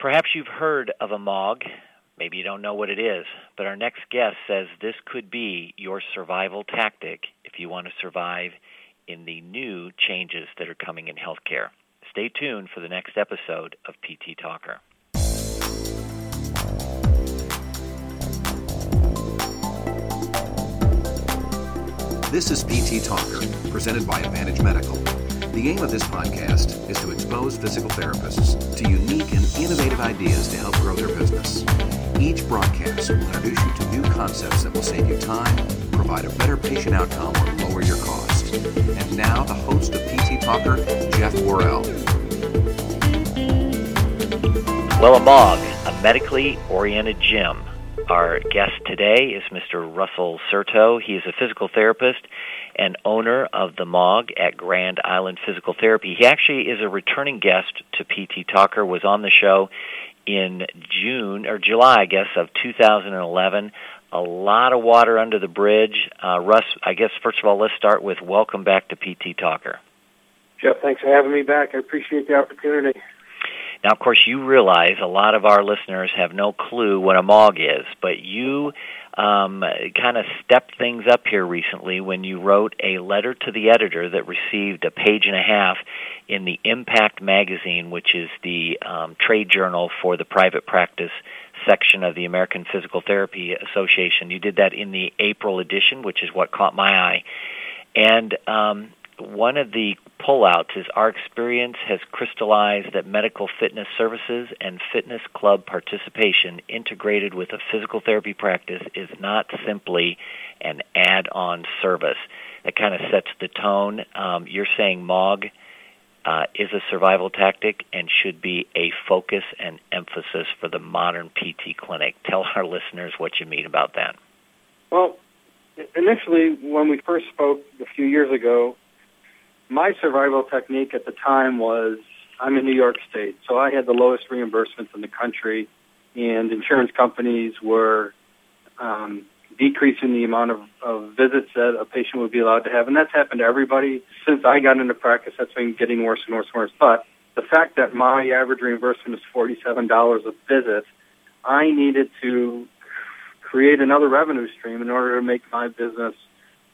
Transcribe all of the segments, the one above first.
Perhaps you've heard of a MOG. Maybe you don't know what it is, but our next guest says this could be your survival tactic if you want to survive in the new changes that are coming in healthcare. Stay tuned for the next episode of PT Talker. This is PT Talker, presented by Advantage Medical. The aim of this podcast is to expose physical therapists to unique and innovative ideas to help grow their business. Each broadcast will introduce you to new concepts that will save you time, provide a better patient outcome, or lower your cost. And now, the host of PT Talker, Jeff Worrell. Well, a MOG, a medically oriented gym our guest today is Mr. Russell Certo. He is a physical therapist and owner of the MOG at Grand Island Physical Therapy. He actually is a returning guest to PT Talker, was on the show in June or July, I guess, of 2011. A lot of water under the bridge. Uh, Russ, I guess first of all, let's start with welcome back to PT Talker. Jeff, thanks for having me back. I appreciate the opportunity. Now, of course, you realize a lot of our listeners have no clue what a MOG is, but you um, kind of stepped things up here recently when you wrote a letter to the editor that received a page and a half in the Impact magazine, which is the um, trade journal for the private practice section of the American Physical Therapy Association. You did that in the April edition, which is what caught my eye. And um, one of the pullouts is our experience has crystallized that medical fitness services and fitness club participation integrated with a physical therapy practice is not simply an add-on service. That kind of sets the tone. Um, you're saying MOG uh, is a survival tactic and should be a focus and emphasis for the modern PT clinic. Tell our listeners what you mean about that. Well, initially, when we first spoke a few years ago, my survival technique at the time was I'm in New York State, so I had the lowest reimbursements in the country, and insurance companies were um, decreasing the amount of, of visits that a patient would be allowed to have, and that's happened to everybody since I got into practice. That's been getting worse and worse and worse. But the fact that my average reimbursement is forty-seven dollars a visit, I needed to create another revenue stream in order to make my business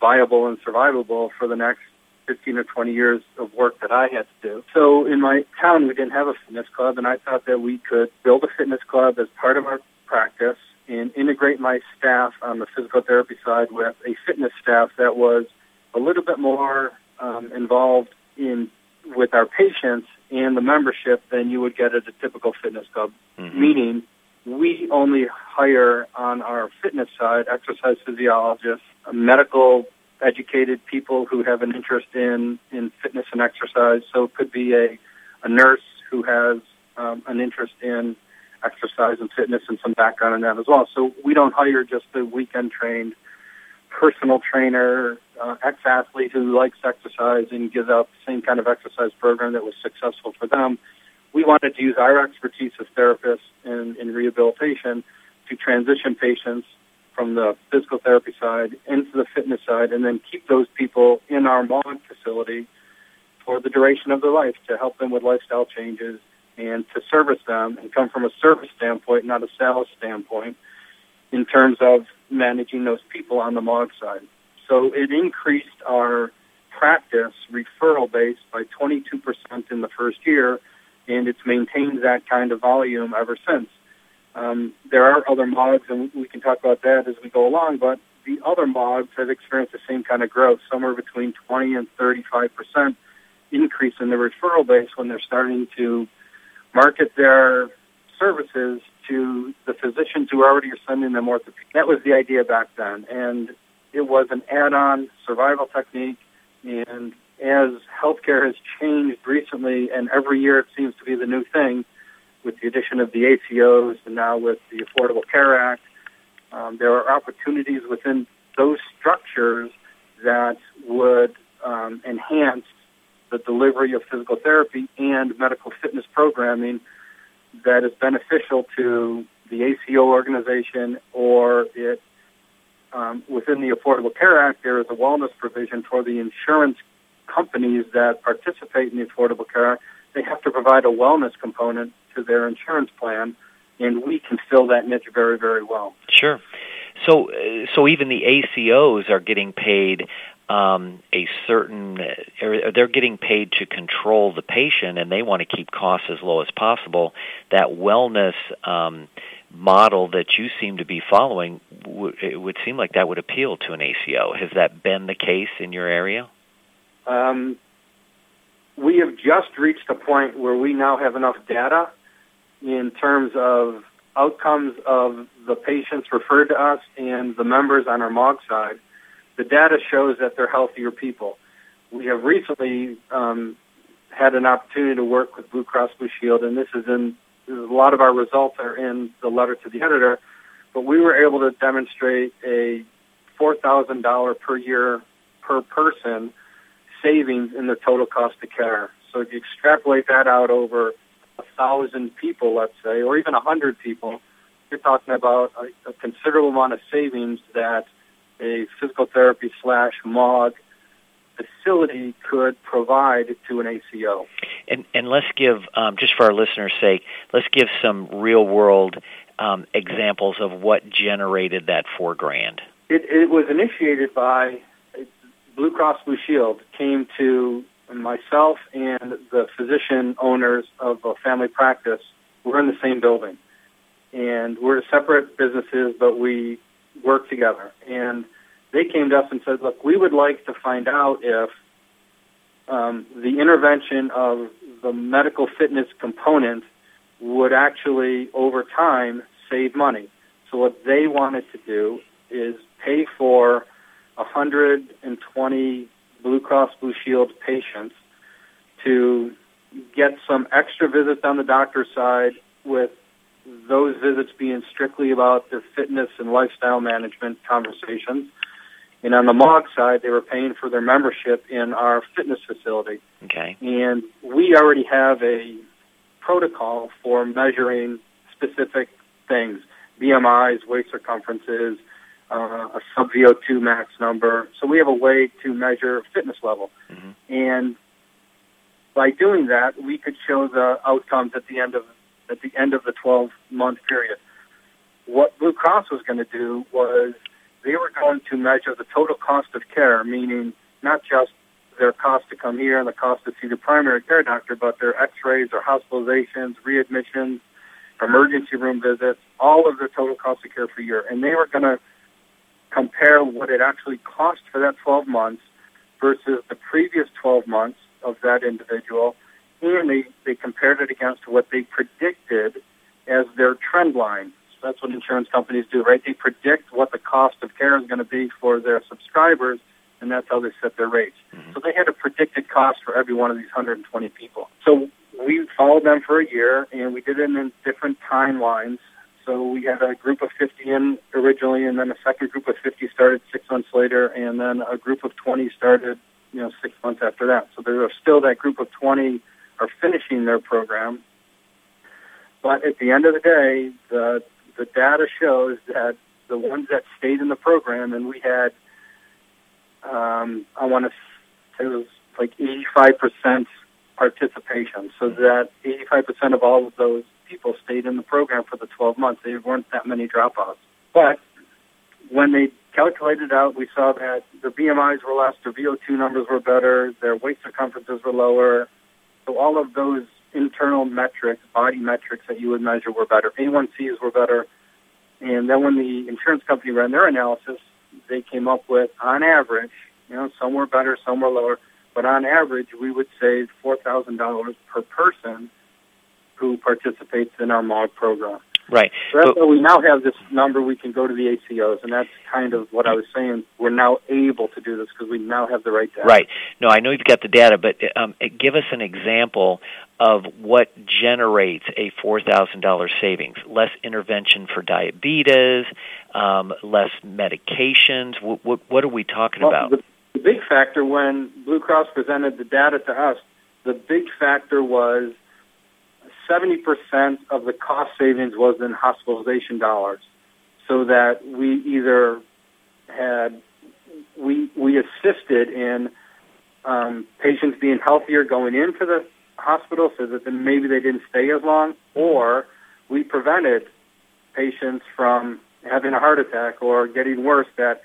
viable and survivable for the next 15 or 20 years of work that I had to do. So in my town, we didn't have a fitness club, and I thought that we could build a fitness club as part of our practice and integrate my staff on the physical therapy side with a fitness staff that was a little bit more um, involved in with our patients and the membership than you would get at a typical fitness club. Mm-hmm. Meaning, we only hire on our fitness side exercise physiologists, medical educated people who have an interest in, in fitness and exercise. So it could be a, a nurse who has um, an interest in exercise and fitness and some background in that as well. So we don't hire just the weekend trained personal trainer, uh, ex-athlete who likes exercise and gives out the same kind of exercise program that was successful for them. We wanted to use our expertise as therapists in, in rehabilitation to transition patients from the physical therapy side into the fitness side, and then keep those people in our MOG facility for the duration of their life to help them with lifestyle changes and to service them and come from a service standpoint, not a sales standpoint, in terms of managing those people on the MOG side. So it increased our practice referral base by 22% in the first year, and it's maintained that kind of volume ever since. Um, there are other MOGs, and we can talk about that as we go along, but the other MOGs have experienced the same kind of growth, somewhere between 20 and 35 percent increase in the referral base when they're starting to market their services to the physicians who already are sending them orthopedic. That was the idea back then, and it was an add-on survival technique. And as healthcare has changed recently, and every year it seems to be the new thing, with the addition of the ACOs and now with the Affordable Care Act, um, there are opportunities within those structures that would um, enhance the delivery of physical therapy and medical fitness programming that is beneficial to the ACO organization or it um, within the Affordable Care Act, there is a wellness provision for the insurance companies that participate in the Affordable Care Act. They have to provide a wellness component to their insurance plan, and we can fill that niche very, very well. Sure. So, uh, so even the ACOs are getting paid um, a certain, or they're getting paid to control the patient, and they want to keep costs as low as possible. That wellness um, model that you seem to be following, it would seem like that would appeal to an ACO. Has that been the case in your area? Um, we have just reached a point where we now have enough data in terms of outcomes of the patients referred to us and the members on our MOG side. The data shows that they're healthier people. We have recently um, had an opportunity to work with Blue Cross Blue Shield, and this is in a lot of our results are in the letter to the editor. But we were able to demonstrate a four thousand dollar per year per person savings in the total cost of care. So if you extrapolate that out over a thousand people, let's say, or even a hundred people, you're talking about a, a considerable amount of savings that a physical therapy slash MOG facility could provide to an ACO. And, and let's give, um, just for our listeners' sake, let's give some real world um, examples of what generated that four grand. It, it was initiated by Blue Cross Blue Shield came to myself and the physician owners of a family practice. We're in the same building, and we're separate businesses, but we work together. And they came to us and said, "Look, we would like to find out if um, the intervention of the medical fitness component would actually, over time, save money." So what they wanted to do is pay for 120 Blue Cross Blue Shield patients to get some extra visits on the doctor's side with those visits being strictly about their fitness and lifestyle management conversations. And on the MOG side, they were paying for their membership in our fitness facility. Okay. And we already have a protocol for measuring specific things, BMIs, waist circumferences, uh, a sub VO2 max number. So we have a way to measure fitness level. Mm-hmm. And by doing that, we could show the outcomes at the end of at the end of the 12 month period. What Blue Cross was going to do was they were going to measure the total cost of care, meaning not just their cost to come here and the cost to see the primary care doctor, but their x-rays or hospitalizations, readmissions, emergency room visits, all of the total cost of care for a year. And they were going to compare what it actually cost for that 12 months versus the previous 12 months of that individual, and they, they compared it against what they predicted as their trend line. So that's what insurance companies do, right? They predict what the cost of care is going to be for their subscribers, and that's how they set their rates. Mm-hmm. So they had a predicted cost for every one of these 120 people. So we followed them for a year, and we did it in different timelines so we had a group of 50 in originally, and then a second group of 50 started six months later, and then a group of 20 started, you know, six months after that. So there are still that group of 20 are finishing their program. But at the end of the day, the the data shows that the ones that stayed in the program, and we had, um, I want to say it was like 85% participation. So that 85% of all of those people stayed in the program for the 12 months. There weren't that many dropouts. But when they calculated out, we saw that their BMIs were less, their VO2 numbers were better, their waist circumferences were lower. So all of those internal metrics, body metrics that you would measure were better. A1Cs were better. And then when the insurance company ran their analysis, they came up with, on average, you know, some were better, some were lower, but on average, we would save $4,000 per person who participates in our MOG program. Right. So that's why we now have this number we can go to the ACOs, and that's kind of what I was saying. We're now able to do this because we now have the right data. Right. No, I know you've got the data, but um, give us an example of what generates a $4,000 savings. Less intervention for diabetes, um, less medications. What, what, what, are we talking well, about? The, the big factor when Blue Cross presented the data to us, the big factor was 70% of the cost savings was in hospitalization dollars. So that we either had, we, we assisted in um, patients being healthier going into the hospital so that then maybe they didn't stay as long, or we prevented patients from having a heart attack or getting worse that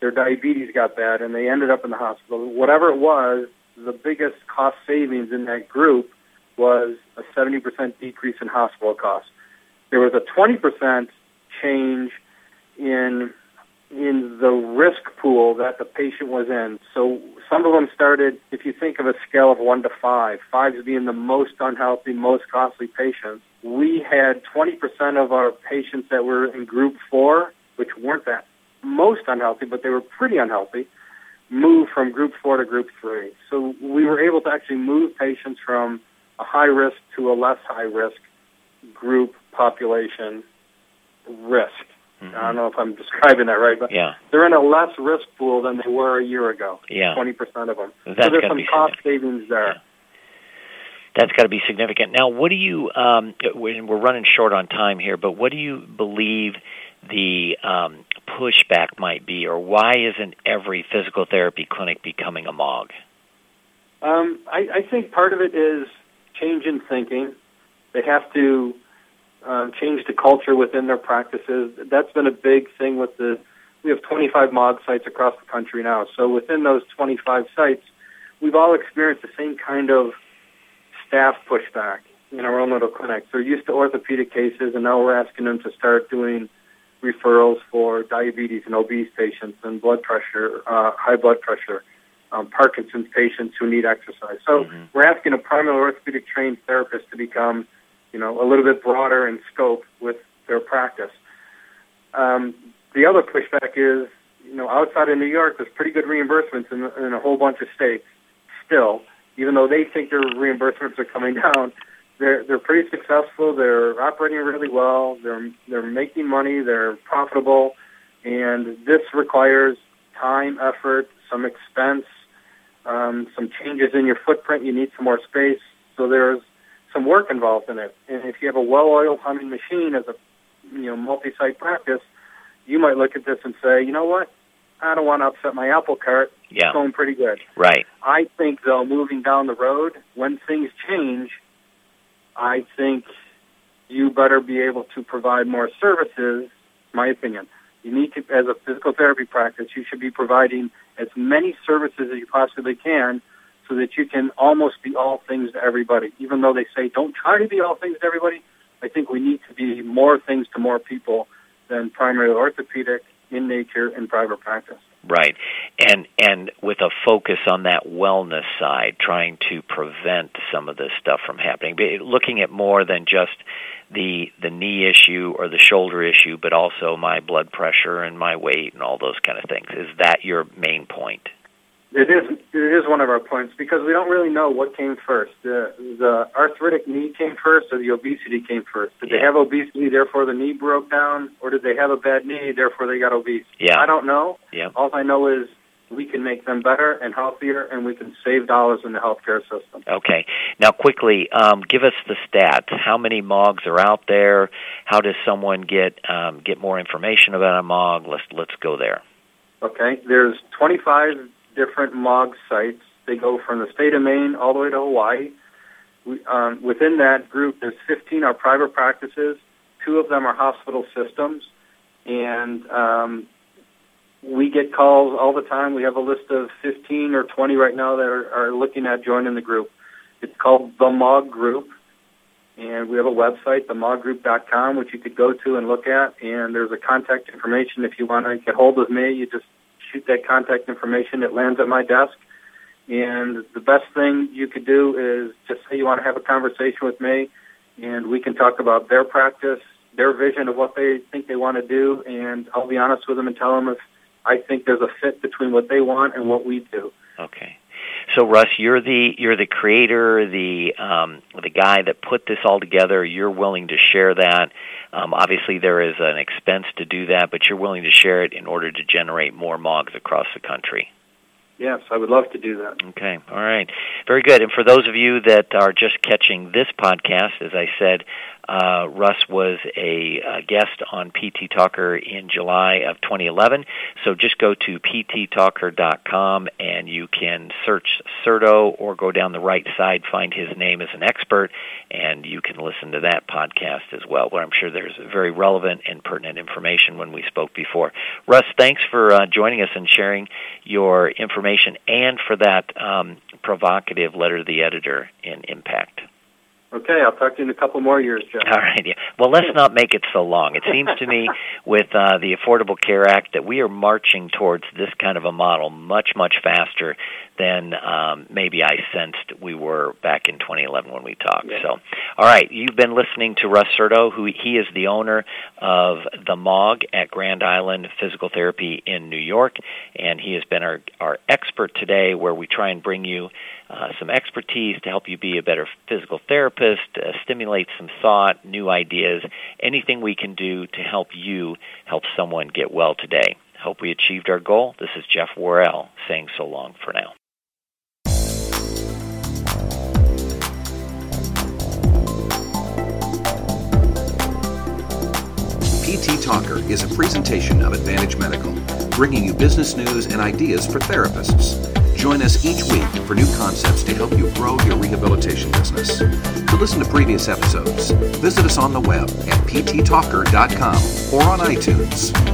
their diabetes got bad and they ended up in the hospital. Whatever it was, the biggest cost savings in that group was a 70% decrease in hospital costs. There was a 20% change in in the risk pool that the patient was in. So some of them started, if you think of a scale of one to five, five being the most unhealthy, most costly patients. We had 20% of our patients that were in group four, which weren't that most unhealthy, but they were pretty unhealthy, move from group four to group three. So we were able to actually move patients from a high risk to a less high risk group population risk. Mm-hmm. I don't know if I'm describing that right, but yeah. they're in a less risk pool than they were a year ago. Yeah, twenty percent of them. That's so there's some cost savings there. Yeah. That's got to be significant. Now, what do you? Um, we're running short on time here, but what do you believe the um, pushback might be, or why isn't every physical therapy clinic becoming a MOG? Um, I, I think part of it is change in thinking. They have to um, change the culture within their practices. That's been a big thing with the. We have 25 MOG sites across the country now. So within those 25 sites, we've all experienced the same kind of staff pushback in our own little clinics. They're used to orthopedic cases, and now we're asking them to start doing referrals for diabetes and obese patients and blood pressure, uh, high blood pressure, um, Parkinson's patients who need exercise. So mm-hmm. we're asking a primary orthopedic trained therapist to become you know, a little bit broader in scope with their practice. Um, the other pushback is, you know, outside of New York, there's pretty good reimbursements in, in a whole bunch of states. Still, even though they think their reimbursements are coming down, they're they're pretty successful. They're operating really well. They're they're making money. They're profitable, and this requires time, effort, some expense, um, some changes in your footprint. You need some more space. So there's some work involved in it. And if you have a well-oiled humming machine as a you know multi-site practice, you might look at this and say, you know what, I don't want to upset my apple cart. Yeah. It's going pretty good. Right. I think though, moving down the road, when things change, I think you better be able to provide more services. My opinion. You need to, as a physical therapy practice, you should be providing as many services as you possibly can so that you can almost be all things to everybody. Even though they say don't try to be all things to everybody, I think we need to be more things to more people than primary orthopedic in nature in private practice. Right. And and with a focus on that wellness side, trying to prevent some of this stuff from happening. Looking at more than just the the knee issue or the shoulder issue, but also my blood pressure and my weight and all those kind of things. Is that your main point? It is. It is one of our points because we don't really know what came first. The the arthritic knee came first, or the obesity came first. Did yeah. they have obesity, therefore the knee broke down, or did they have a bad knee, therefore they got obese? Yeah. I don't know. Yeah. All I know is we can make them better and healthier, and we can save dollars in the healthcare system. Okay. Now, quickly, um, give us the stats. How many MOGs are out there? How does someone get um, get more information about a MOG? Let's let's go there. Okay. There's 25 different MOG sites. They go from the state of Maine all the way to Hawaii. We, um, within that group, there's 15 are private practices. Two of them are hospital systems, and um, we get calls all the time. We have a list of 15 or 20 right now that are, are looking at joining the group. It's called the MOG Group, and we have a website, themoggroup.com, which you could go to and look at. And there's a contact information if you want to get hold of me. You just shoot that contact information. It lands at my desk. And the best thing you could do is just say you want to have a conversation with me, and we can talk about their practice, their vision of what they think they want to do, and I'll be honest with them and tell them if I think there's a fit between what they want and what we do. Okay. So Russ, you're the you're the creator, the um, the guy that put this all together. You're willing to share that. Um, obviously, there is an expense to do that, but you're willing to share it in order to generate more MOGs across the country. Yes, I would love to do that. Okay, all right. Very good. And for those of you that are just catching this podcast, as I said, uh, Russ was a, a guest on PT Talker in July of 2011. So just go to pttalker.com and you can search Certo or go down the right side, find his name as an expert, and you can listen to that podcast as well, where I'm sure there's very relevant and pertinent information when we spoke before. Russ, thanks for uh, joining us and sharing your information and for that um, provocative letter to the editor in Impact. Okay, I'll talk to you in a couple more years, Jeff. All right. Yeah. Well, let's not make it so long. It seems to me, with uh, the Affordable Care Act, that we are marching towards this kind of a model much, much faster than um, maybe I sensed we were back in 2011 when we talked. Yeah. So, all right, you've been listening to Russ Certo, who he is the owner of the MOG at Grand Island Physical Therapy in New York, and he has been our our expert today, where we try and bring you uh, some expertise to help you be a better physical therapist, uh, stimulate some thought, new ideas, anything we can do to help you help someone get well today. Hope we achieved our goal. This is Jeff Worrell saying so long for now. PT Talker is a presentation of Advantage Medical, bringing you business news and ideas for therapists. Join us each week for new concepts to help you grow your rehabilitation business. To listen to previous episodes, visit us on the web at pttalker.com or on iTunes.